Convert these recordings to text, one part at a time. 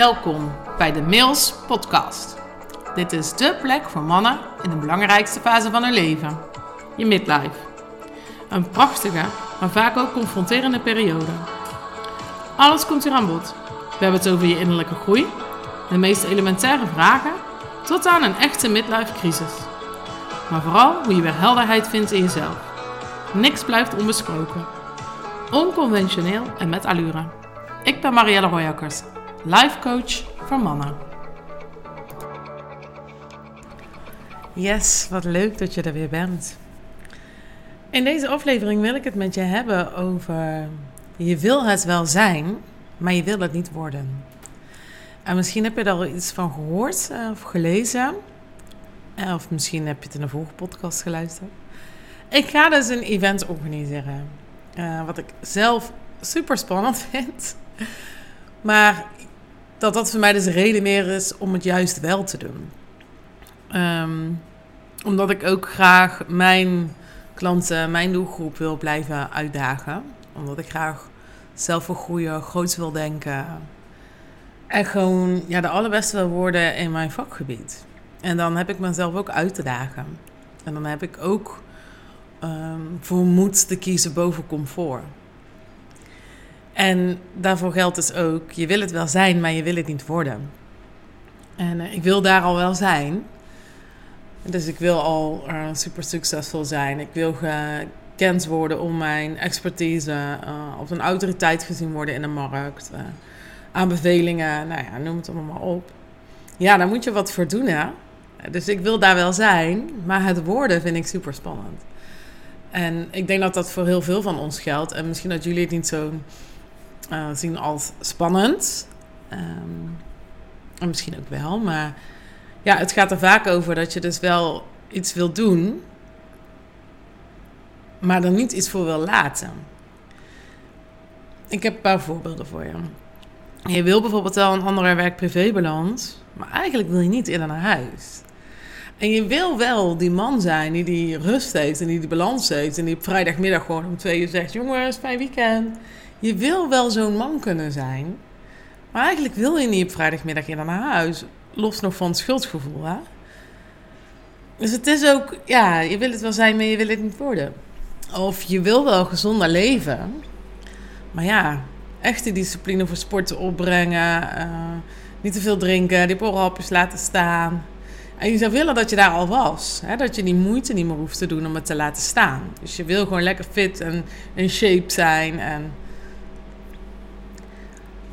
Welkom bij de Mails Podcast. Dit is dé plek voor mannen in de belangrijkste fase van hun leven: je midlife. Een prachtige, maar vaak ook confronterende periode. Alles komt hier aan bod. We hebben het over je innerlijke groei, de meest elementaire vragen, tot aan een echte midlife crisis. Maar vooral hoe je weer helderheid vindt in jezelf. Niks blijft onbesproken. Onconventioneel en met allure. Ik ben Marielle Royakkers, life coach voor mannen. Yes, wat leuk dat je er weer bent. In deze aflevering wil ik het met je hebben over je wil het wel zijn, maar je wil het niet worden. En misschien heb je er al iets van gehoord eh, of gelezen. Eh, of misschien heb je het in een vorige podcast geluisterd. Ik ga dus een event organiseren. Uh, wat ik zelf super spannend vind. Maar dat dat voor mij dus reden meer is om het juist wel te doen. Um, omdat ik ook graag mijn klanten, mijn doelgroep wil blijven uitdagen. Omdat ik graag zelf wil groeien, groots wil denken. En gewoon ja, de allerbeste wil worden in mijn vakgebied. En dan heb ik mezelf ook uit te dagen. En dan heb ik ook um, voor moed te kiezen boven comfort. En daarvoor geldt dus ook, je wil het wel zijn, maar je wil het niet worden. En uh, ik wil daar al wel zijn. Dus ik wil al uh, super succesvol zijn. Ik wil gekend worden om mijn expertise, uh, of een autoriteit gezien worden in de markt. aanbevelingen, nou ja, noem het allemaal op. Ja, daar moet je wat voor doen, hè. Dus ik wil daar wel zijn, maar het worden vind ik super spannend. En ik denk dat dat voor heel veel van ons geldt. En misschien dat jullie het niet zo uh, zien als spannend. Um, en misschien ook wel, maar ja, het gaat er vaak over dat je dus wel iets wil doen, maar er niet iets voor wil laten. Ik heb een paar voorbeelden voor je. Je wil bijvoorbeeld wel een andere werk-privé-balans, maar eigenlijk wil je niet eerder naar huis. En je wil wel die man zijn die die rust heeft en die die balans heeft. En die op vrijdagmiddag gewoon om twee uur zegt: Jongens, fijn weekend. Je wil wel zo'n man kunnen zijn. Maar eigenlijk wil je niet op vrijdagmiddag naar huis. Los nog van het schuldgevoel, hè? Dus het is ook, ja, je wil het wel zijn, maar je wil het niet worden. Of je wil wel gezonder leven. Maar ja, echte discipline voor sporten opbrengen. Uh, niet te veel drinken, die borrelhapjes laten staan. En je zou willen dat je daar al was. Hè? Dat je die moeite niet meer hoeft te doen om het te laten staan. Dus je wil gewoon lekker fit en in shape zijn. En,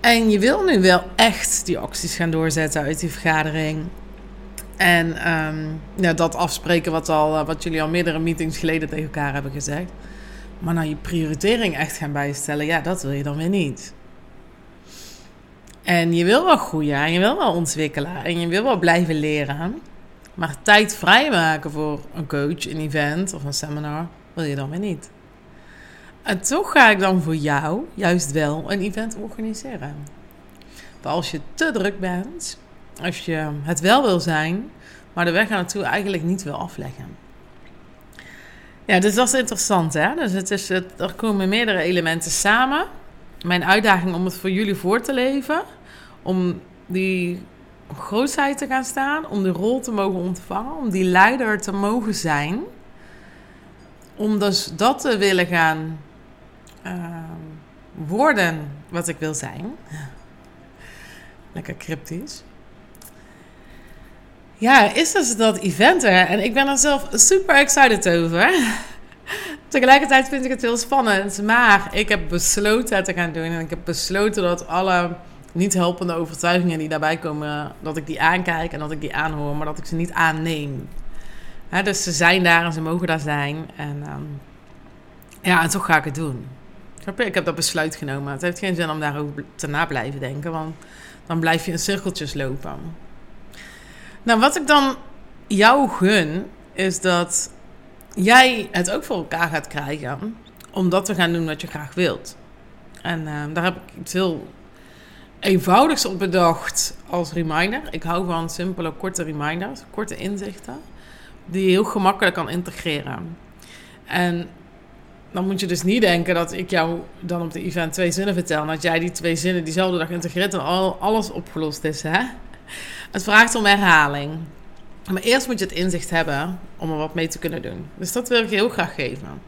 en je wil nu wel echt die acties gaan doorzetten uit die vergadering. En um, ja, dat afspreken wat, al, wat jullie al meerdere meetings geleden tegen elkaar hebben gezegd. Maar nou je prioritering echt gaan bijstellen, ja, dat wil je dan weer niet. En je wil wel groeien en je wil wel ontwikkelen en je wil wel blijven leren. Maar tijd vrijmaken voor een coach, een event of een seminar wil je dan weer niet. En toch ga ik dan voor jou juist wel een event organiseren. Want als je te druk bent, als je het wel wil zijn, maar de weg naartoe eigenlijk niet wil afleggen. Ja, dus dat is interessant, hè? Dus het is, er komen meerdere elementen samen. Mijn uitdaging om het voor jullie voor te leven, om die grootheid te gaan staan, om die rol te mogen ontvangen, om die leider te mogen zijn. Om dus dat te willen gaan uh, worden wat ik wil zijn. Lekker cryptisch. Ja, is dus dat event er. En ik ben er zelf super excited over. Tegelijkertijd vind ik het heel spannend. Maar ik heb besloten het te gaan doen. En ik heb besloten dat alle niet helpende overtuigingen die daarbij komen, dat ik die aankijk en dat ik die aanhoor, maar dat ik ze niet aanneem. dus ze zijn daar en ze mogen daar zijn. En um, ja, en toch ga ik het doen. Ik heb dat besluit genomen. Het heeft geen zin om daarover te na blijven denken, want dan blijf je in cirkeltjes lopen. Nou, wat ik dan jou gun, is dat jij het ook voor elkaar gaat krijgen om dat te gaan doen wat je graag wilt. En uh, daar heb ik iets heel eenvoudigs op bedacht als reminder. Ik hou van simpele, korte reminders, korte inzichten, die je heel gemakkelijk kan integreren. En dan moet je dus niet denken dat ik jou dan op de event twee zinnen vertel. En dat jij die twee zinnen diezelfde dag integreert en al, alles opgelost is. Hè? Het vraagt om herhaling. Maar eerst moet je het inzicht hebben om er wat mee te kunnen doen. Dus dat wil ik heel graag geven.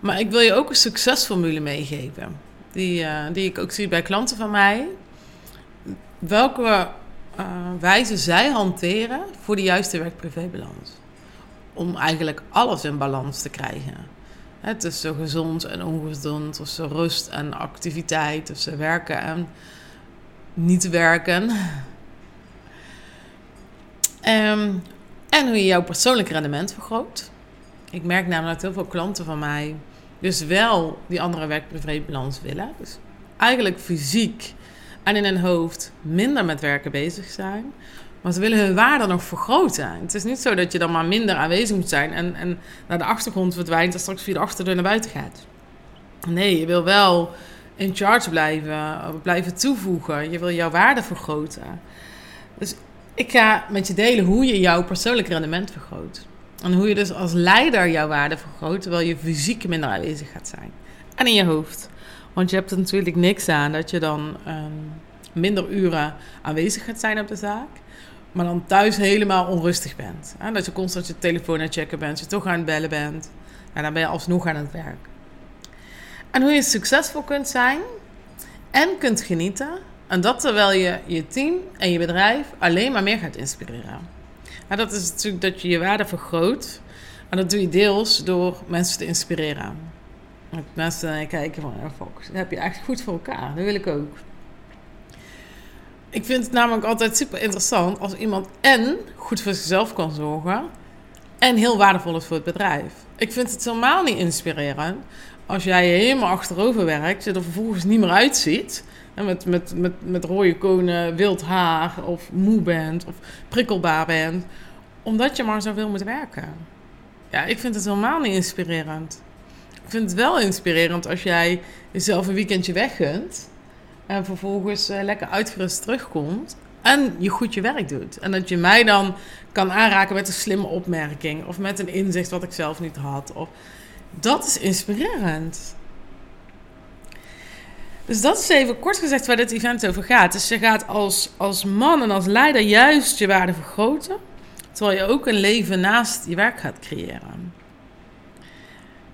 Maar ik wil je ook een succesformule meegeven. Die, uh, die ik ook zie bij klanten van mij. Welke uh, wijze zij hanteren voor de juiste werk-privé-balans. Om eigenlijk alles in balans te krijgen. He, tussen gezond en ongezond, tussen rust en activiteit, tussen werken en niet werken. Um, en hoe je jouw persoonlijk rendement vergroot. Ik merk namelijk dat heel veel klanten van mij dus wel die andere werk-privé-balans willen. Dus eigenlijk fysiek en in hun hoofd minder met werken bezig zijn. Maar ze willen hun waarde nog vergroten. Het is niet zo dat je dan maar minder aanwezig moet zijn en, en naar de achtergrond verdwijnt en straks via de achterdeur naar buiten gaat. Nee, je wil wel in charge blijven, blijven toevoegen. Je wil jouw waarde vergroten. Dus ik ga met je delen hoe je jouw persoonlijk rendement vergroot. En hoe je dus als leider jouw waarde vergroot, terwijl je fysiek minder aanwezig gaat zijn. En in je hoofd. Want je hebt er natuurlijk niks aan dat je dan um, minder uren aanwezig gaat zijn op de zaak. Maar dan thuis helemaal onrustig bent. Hè? Dat je constant je telefoon aan het checken bent, je toch aan het bellen bent. En dan ben je alsnog aan het werk. En hoe je succesvol kunt zijn en kunt genieten. En dat terwijl je je team en je bedrijf alleen maar meer gaat inspireren. En dat is natuurlijk dat je je waarde vergroot. En dat doe je deels door mensen te inspireren. Mensen kijken van, Fox, dat heb je echt goed voor elkaar. Dat wil ik ook. Ik vind het namelijk altijd super interessant als iemand en goed voor zichzelf kan zorgen en heel waardevol is voor het bedrijf. Ik vind het helemaal niet inspirerend als jij helemaal achterover werkt, je er vervolgens niet meer uitziet. Met, met, met, met rode konen, wild haar of moe bent of prikkelbaar bent. Omdat je maar zoveel moet werken. Ja, ik vind het helemaal niet inspirerend. Ik vind het wel inspirerend als jij jezelf een weekendje weggunt. En vervolgens uh, lekker uitgerust terugkomt. En je goed je werk doet. En dat je mij dan kan aanraken met een slimme opmerking. Of met een inzicht wat ik zelf niet had. Of, dat is inspirerend. Dus dat is even kort gezegd waar dit event over gaat. Dus je gaat als, als man en als leider juist je waarde vergroten. Terwijl je ook een leven naast je werk gaat creëren.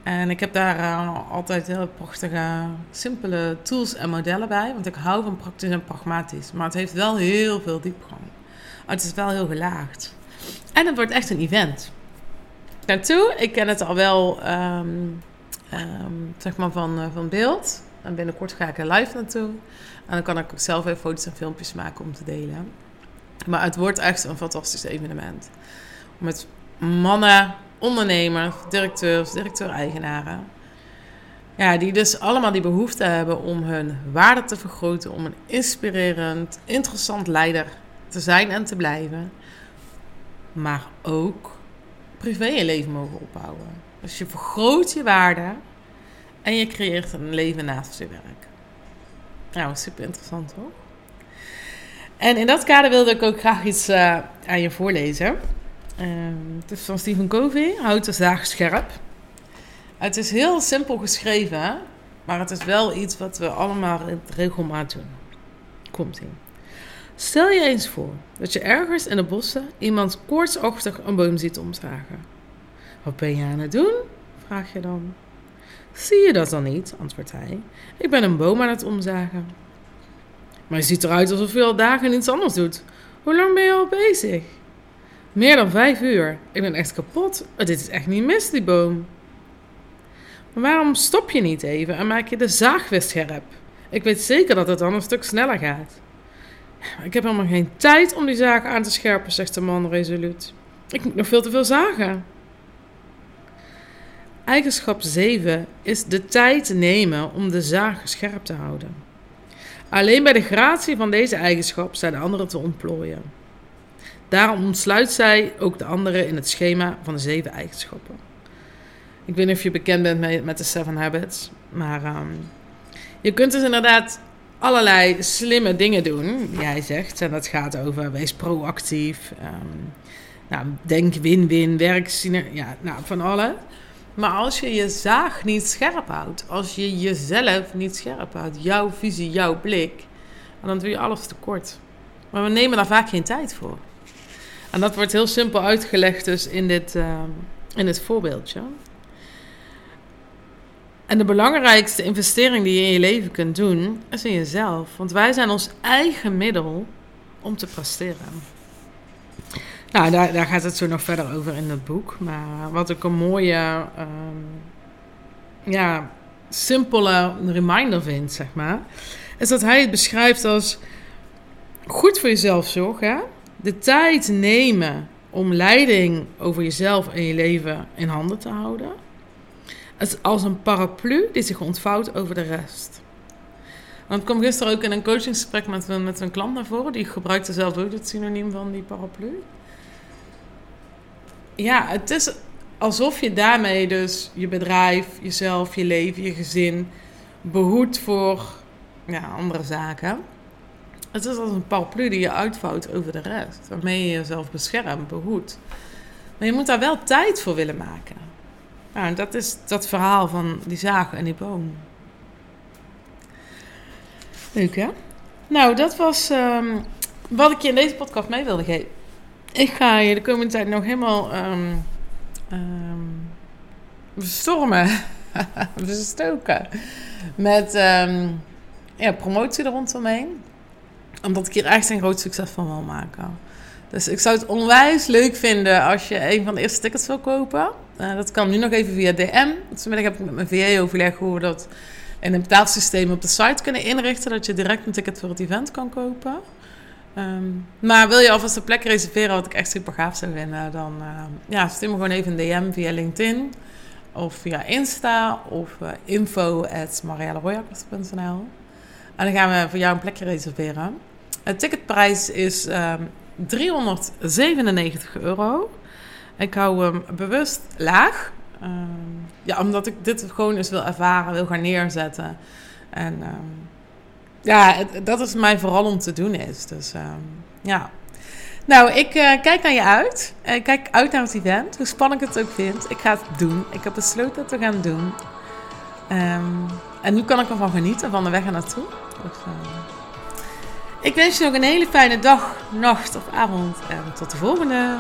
En ik heb daar uh, altijd heel prachtige, simpele tools en modellen bij. Want ik hou van praktisch en pragmatisch. Maar het heeft wel heel veel diepgang. Het is wel heel gelaagd. En het wordt echt een event. Naartoe, ik ken het al wel, um, um, zeg maar, van, uh, van beeld. En binnenkort ga ik er live naartoe. En dan kan ik ook zelf even foto's en filmpjes maken om te delen. Maar het wordt echt een fantastisch evenement. Met mannen, ondernemers, directeurs, directeur-eigenaren. Ja, die dus allemaal die behoefte hebben om hun waarde te vergroten. Om een inspirerend, interessant leider te zijn en te blijven. Maar ook privé je leven mogen opbouwen. Dus je vergroot je waarde en je creëert een leven naast je werk. Nou, super interessant hoor. En in dat kader wilde ik ook graag iets uh, aan je voorlezen. Uh, het is van Stephen Covey, Houd de zaag scherp. Het is heel simpel geschreven, maar het is wel iets wat we allemaal regelmaat doen. Komt ie. Stel je eens voor dat je ergens in de bossen iemand koortsachtig een boom ziet omzagen. Wat ben je aan het doen? vraag je dan. Zie je dat dan niet? antwoordt hij. Ik ben een boom aan het omzagen. Maar je ziet eruit alsof je al dagen iets anders doet. Hoe lang ben je al bezig? Meer dan vijf uur. Ik ben echt kapot. Dit is echt niet mis, die boom. Maar waarom stop je niet even en maak je de zaag weer scherp? Ik weet zeker dat het dan een stuk sneller gaat. Ik heb helemaal geen tijd om die zaag aan te scherpen, zegt de man resoluut. Ik moet nog veel te veel zagen. Eigenschap 7 is de tijd nemen om de zaag scherp te houden. Alleen bij de gratie van deze eigenschap zijn de anderen te ontplooien. Daarom ontsluit zij ook de anderen in het schema van de zeven eigenschappen. Ik weet niet of je bekend bent met de Seven Habits, maar um, je kunt dus inderdaad allerlei slimme dingen doen, hij zegt. En dat gaat over wees proactief, um, nou, denk win-win, werk, ja, nou, van alle. Maar als je je zaag niet scherp houdt, als je jezelf niet scherp houdt, jouw visie, jouw blik, dan doe je alles tekort. Maar we nemen daar vaak geen tijd voor. En dat wordt heel simpel uitgelegd dus in dit, uh, in dit voorbeeldje. En de belangrijkste investering die je in je leven kunt doen, is in jezelf. Want wij zijn ons eigen middel om te presteren. Nou, daar, daar gaat het zo nog verder over in het boek. Maar wat ik een mooie, um, ja, simpele reminder vind, zeg maar, is dat hij het beschrijft als goed voor jezelf zorgen, de tijd nemen om leiding over jezelf en je leven in handen te houden. Het is als een paraplu die zich ontvouwt over de rest. Want ik kwam gisteren ook in een coachingsgesprek met een, met een klant naar voren. Die gebruikte zelf ook het synoniem van die paraplu. Ja, het is alsof je daarmee dus je bedrijf, jezelf, je leven, je gezin behoedt voor ja, andere zaken. Het is als een paraplu die je uitvouwt over de rest. Waarmee je jezelf beschermt, behoedt. Maar je moet daar wel tijd voor willen maken. Nou, dat is dat verhaal van die zaag en die boom. Leuk hè? Nou, dat was um, wat ik je in deze podcast mee wilde geven. Ik ga je de komende tijd nog helemaal um, um, bestormen, bestoken met ja, promotie er rondomheen. Omdat ik hier echt een groot succes van wil maken. Dus ik zou het onwijs leuk vinden als je een van de eerste tickets wil kopen. Uh, dat kan nu nog even via DM. Vanmiddag heb ik met mijn VA overleg hoe we dat in een betaalsysteem op de site kunnen inrichten. Dat je direct een ticket voor het event kan kopen. Um, maar wil je alvast een plek reserveren, wat ik echt super gaaf zou vinden, dan uh, ja, stuur me gewoon even een DM via LinkedIn of via Insta of uh, info at En dan gaan we voor jou een plekje reserveren. Het ticketprijs is um, 397 euro. Ik hou hem bewust laag. Um, ja, omdat ik dit gewoon eens wil ervaren, wil gaan neerzetten. En um, ja, het, dat is mij vooral om te doen is. Dus ja. Nou, ik uh, kijk naar je uit. Ik kijk uit naar het event. Hoe spannend ik het ook vind. Ik ga het doen. Ik heb besloten dat we gaan doen. en nu kan ik ervan genieten van de weg er naartoe. Dus, ik wens je nog een hele fijne dag, nacht of avond. En tot de volgende.